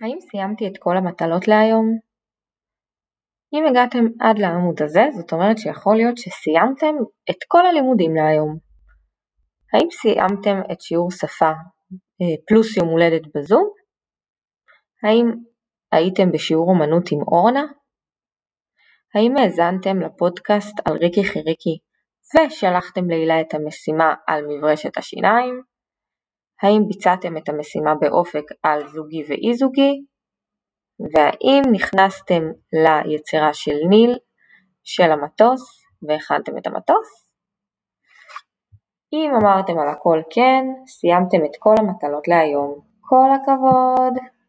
האם סיימתי את כל המטלות להיום? אם הגעתם עד לעמוד הזה, זאת אומרת שיכול להיות שסיימתם את כל הלימודים להיום. האם סיימתם את שיעור שפה אה, פלוס יום הולדת בזום? האם הייתם בשיעור אומנות עם אורנה? האם האזנתם לפודקאסט על ריקי חיריקי ושלחתם להילה את המשימה על מברשת השיניים? האם ביצעתם את המשימה באופק על זוגי ואי זוגי? והאם נכנסתם ליצירה של ניל של המטוס והכנתם את המטוס? אם אמרתם על הכל כן, סיימתם את כל המטלות להיום. כל הכבוד!